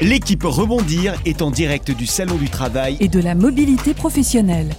L'équipe Rebondir est en direct du Salon du Travail. et de la mobilité professionnelle.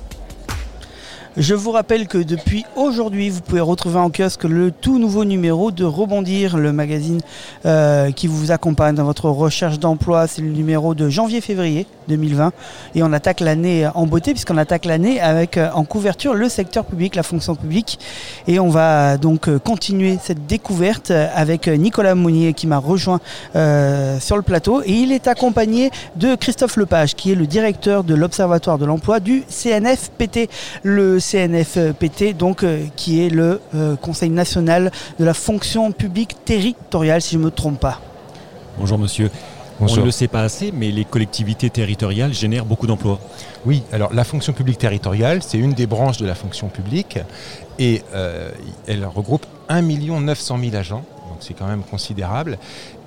Je vous rappelle que depuis aujourd'hui, vous pouvez retrouver en kiosque le tout nouveau numéro de Rebondir, le magazine euh, qui vous accompagne dans votre recherche d'emploi. C'est le numéro de janvier-février 2020. Et on attaque l'année en beauté, puisqu'on attaque l'année avec euh, en couverture le secteur public, la fonction publique. Et on va donc euh, continuer cette découverte euh, avec euh, Nicolas Monnier qui m'a rejoint euh, sur le plateau. Et il est accompagné de Christophe Lepage, qui est le directeur de l'Observatoire de l'emploi du CNFPT. Le CNFPT, donc, euh, qui est le euh, Conseil national de la fonction publique territoriale, si je ne me trompe pas. Bonjour monsieur. On ne le sait pas assez, mais les collectivités territoriales génèrent beaucoup d'emplois. Oui, alors la fonction publique territoriale, c'est une des branches de la fonction publique et euh, elle regroupe 1 900 000 agents, donc c'est quand même considérable,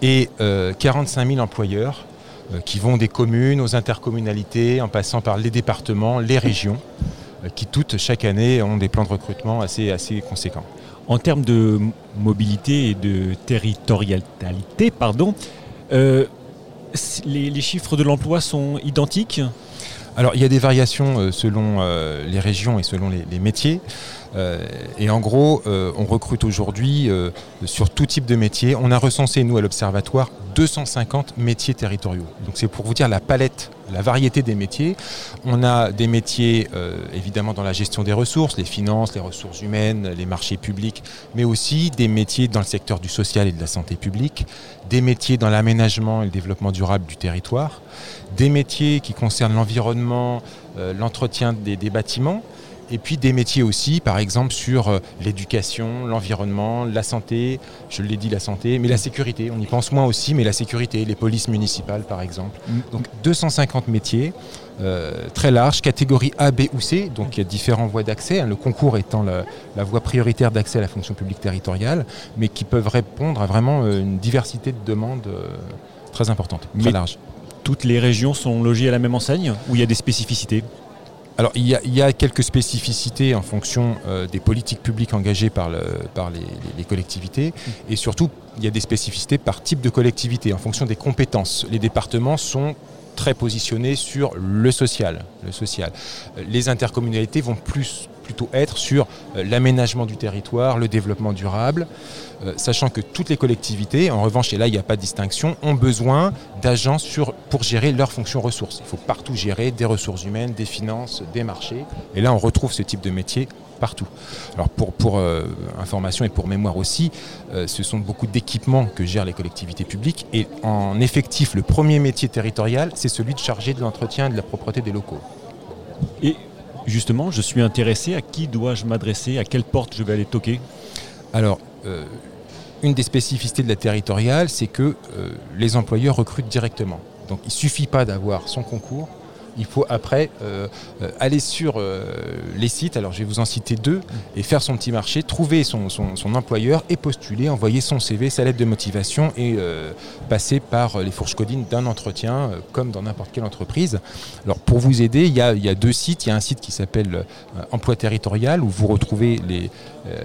et euh, 45 000 employeurs euh, qui vont des communes aux intercommunalités en passant par les départements, les régions, euh, qui toutes chaque année ont des plans de recrutement assez, assez conséquents. En termes de mobilité et de territorialité, pardon, euh, les, chiffres de l'emploi sont identiques? Alors, il y a des variations euh, selon euh, les régions et selon les métiers. Euh, et en gros, euh, on recrute aujourd'hui euh, sur tout type de métier. On a recensé, nous, à l'Observatoire, 250 métiers territoriaux. Donc, c'est pour vous dire la palette, la variété des métiers. On a des métiers, évidemment, dans la gestion des ressources, les finances, les ressources humaines, les marchés publics, mais aussi des métiers dans le secteur du social et de la santé publique, des métiers dans l'aménagement et le développement durable du territoire, des métiers qui concernent l'environnement, l'entretien des bâtiments, et puis des métiers aussi, par exemple, sur euh, l'éducation, l'environnement, la santé, je l'ai dit la santé, mais la sécurité, on y pense moins aussi, mais la sécurité, les polices municipales par exemple. Donc 250 métiers, euh, très larges, catégorie A, B ou C, donc il y a différentes voies d'accès, hein, le concours étant la, la voie prioritaire d'accès à la fonction publique territoriale, mais qui peuvent répondre à vraiment euh, une diversité de demandes euh, très importante, très Mais- large. Toutes les régions sont logées à la même enseigne ou il y a des spécificités? Alors, il y, a, il y a quelques spécificités en fonction euh, des politiques publiques engagées par, le- par les, les- collectivités. Et surtout, il y a des spécificités par type de collectivité, en fonction des compétences. Les départements sont très positionnés sur le social. Le social. Euh, Les intercommunalités vont plus, plutôt être sur euh, l'aménagement du territoire, le développement durable, euh, sachant que toutes les collectivités, en revanche, et là il n'y a pas de distinction, ont besoin d'agents pour gérer leurs fonctions ressources. Il faut partout gérer des ressources humaines, des finances, des marchés. Et là, on retrouve ce type de métier partout. Alors pour, pour euh, information et pour mémoire aussi, ce sont beaucoup d'équipements que gèrent les collectivités publiques. Et en effectif, le premier métier territorial, c'est celui de chargé de l'entretien et de la propreté des locaux. Et justement, je suis intéressé à qui dois-je m'adresser, à quelle porte je vais aller toquer Alors, euh, une des spécificités de la territoriale, c'est que euh, les employeurs recrutent directement. Donc, il ne suffit pas d'avoir son concours. Il faut après euh, euh, aller sur euh, les sites, alors je vais vous en citer deux, et faire son petit marché, trouver son, employeur et postuler, envoyer son CV, sa lettre de motivation et passer par les fourches codines d'un entretien, comme dans n'importe quelle entreprise. Alors pour vous aider, il y a, deux sites. Il y a un site qui s'appelle Emploi Territorial, où vous retrouvez les,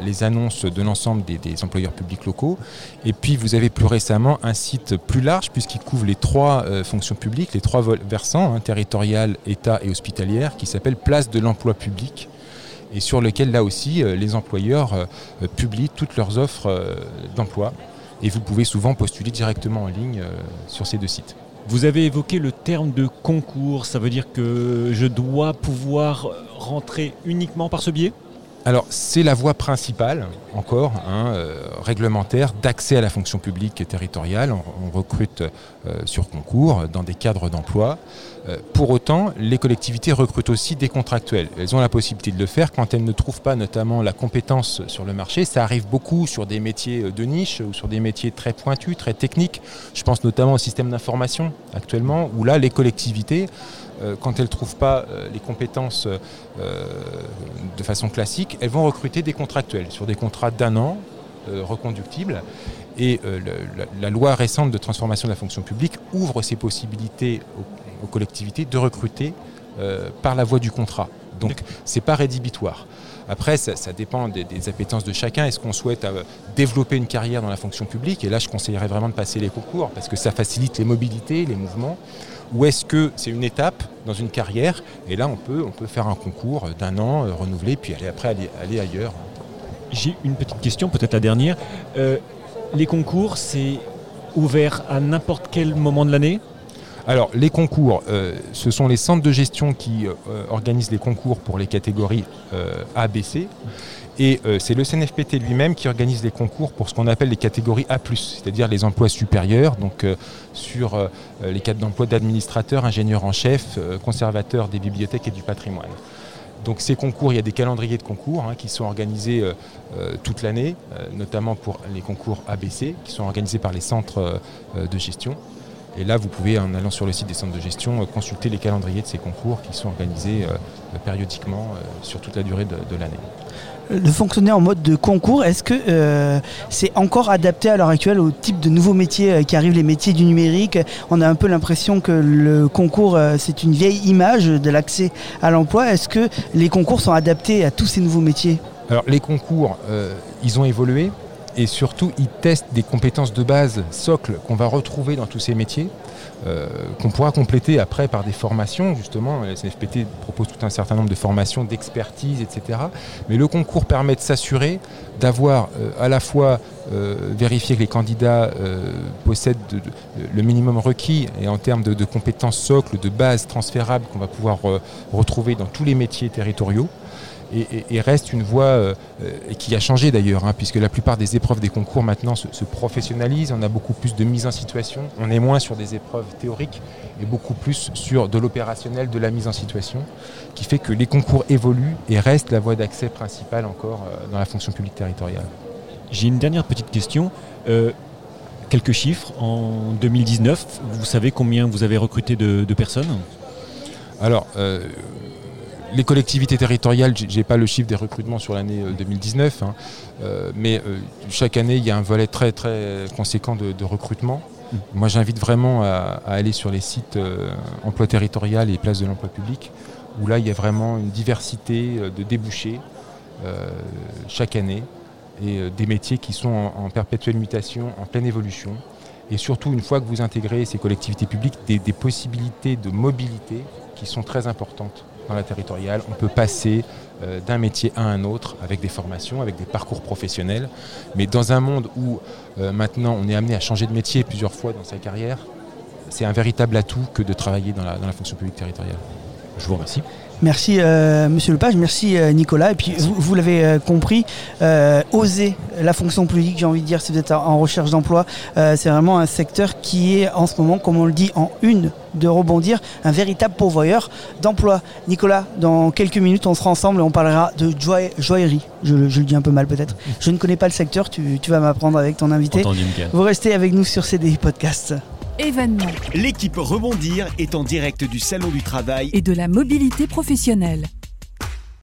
les annonces de l'ensemble des, employeurs publics locaux. Et puis vous avez plus récemment un site plus large, puisqu'il couvre les trois euh, fonctions publiques, les trois versants, hein, territorial, État et hospitalière, qui s'appelle Place de l'emploi public et sur lequel là aussi euh, les employeurs euh, euh, publient toutes leurs offres euh, d'emploi. Et vous pouvez souvent postuler directement en ligne euh, sur ces deux sites. Vous avez évoqué le terme de concours, ça veut dire que je dois pouvoir rentrer uniquement par ce biais? Alors c'est la voie principale, encore, hein, euh, réglementaire, d'accès à la fonction publique territoriale. On, recrute euh, sur concours dans des cadres d'emploi. Euh, pour autant, les collectivités recrutent aussi des contractuels. Elles ont la possibilité de le faire quand elles ne trouvent pas notamment la compétence sur le marché. Ça arrive beaucoup sur des métiers de niche ou sur des métiers très pointus, très techniques. Je pense notamment au système d'information actuellement, où là, les collectivités, quand elles ne trouvent pas euh, les compétences euh, de façon classique, elles vont recruter des contractuels sur des contrats d'un an euh, reconductibles. Et euh, la, loi récente de transformation de la fonction publique ouvre ces possibilités aux, collectivités de recruter euh, par la voie du contrat. Donc c'est pas rédhibitoire. Après, ça, dépend des, appétences de chacun. Est-ce qu'on souhaite euh, développer une carrière dans la fonction publique? Et là, je conseillerais vraiment de passer les concours parce que ça facilite les mobilités, les mouvements. Ou est-ce que c'est une étape dans une carrière? Et là, on peut, on peut faire un concours d'un an euh, renouvelé, puis aller, après aller, ailleurs. J'ai une petite question, peut-être la dernière. Euh, les concours, c'est ouvert à n'importe quel moment de l'année? Alors, les concours, euh, ce sont les centres de gestion qui euh, organisent les concours pour les catégories euh, A, B, C. Et c'est le CNFPT lui-même qui organise les concours pour ce qu'on appelle les catégories A, c'est-à-dire les emplois supérieurs, donc sur les cadres d'emploi d'administrateurs, ingénieurs en chef, conservateurs des bibliothèques et du patrimoine. Donc ces concours, il y a des calendriers de concours hein, qui sont organisés toute l'année, notamment pour les concours ABC, qui sont organisés par les centres de gestion. Et là, vous pouvez, en allant sur le site des centres de gestion, euh, consulter les calendriers de ces concours qui sont organisés euh, périodiquement euh, sur toute la durée de, l'année. Le fonctionner en mode de concours, est-ce que c'est encore adapté à l'heure actuelle au type de nouveaux métiers qui arrivent, les métiers du numérique? On a un peu l'impression que le concours, c'est une vieille image de l'accès à l'emploi. Est-ce que les concours sont adaptés à tous ces nouveaux métiers? Alors les concours, ils ont évolué et surtout ils testent des compétences de base socles qu'on va retrouver dans tous ces métiers, euh, qu'on pourra compléter après par des formations, justement, la CNFPT propose tout un certain nombre de formations, d'expertise, etc. Mais le concours permet de s'assurer d'avoir euh, à la fois euh, vérifié que les candidats possèdent le minimum requis et en termes de, de compétences socles, de base transférables qu'on va pouvoir retrouver dans tous les métiers territoriaux et, reste une voie euh, qui a changé d'ailleurs, hein, puisque la plupart des épreuves des concours maintenant se, professionnalisent, on a beaucoup plus de mise en situation, on est moins sur des épreuves théoriques et beaucoup plus sur de l'opérationnel, de la mise en situation, qui fait que les concours évoluent et restent la voie d'accès principale encore euh, dans la fonction publique territoriale. J'ai une dernière petite question. Euh, quelques chiffres. En 2019, vous savez combien vous avez recruté de, personnes? Alors, les collectivités territoriales, je n'ai pas le chiffre des recrutements sur l'année 2019, euh, hein, euh, mais euh, chaque année, il y a un volet très très conséquent de, recrutement. Mm. Moi, j'invite vraiment à, aller sur les sites emploi territorial et place de l'emploi public, où là, il y a vraiment une diversité de débouchés chaque année et des métiers qui sont en, perpétuelle mutation, en pleine évolution. Et surtout, une fois que vous intégrez ces collectivités publiques, des possibilités de mobilité qui sont très importantes dans la territoriale. On peut passer euh, d'un métier à un autre avec des formations, avec des parcours professionnels. Mais dans un monde où euh, maintenant on est amené à changer de métier plusieurs fois dans sa carrière, c'est un véritable atout que de travailler dans la, dans la fonction publique territoriale. Je vous remercie. Merci euh, Monsieur Lepage, merci euh, Nicolas. Et puis vous, l'avez euh, compris, oser la fonction publique, j'ai envie de dire, si vous êtes en recherche d'emploi, c'est vraiment un secteur qui est en ce moment, comme on le dit, en une de rebondir, un véritable pourvoyeur d'emploi. Nicolas, dans quelques minutes, on sera ensemble et on parlera de joaillerie. Je, le dis un peu mal peut-être. Je ne connais pas le secteur, tu, vas m'apprendre avec ton invité. vous restez avec nous sur CDI Podcast événement. L'équipe Rebondir est en direct du Salon du Travail et de la mobilité professionnelle.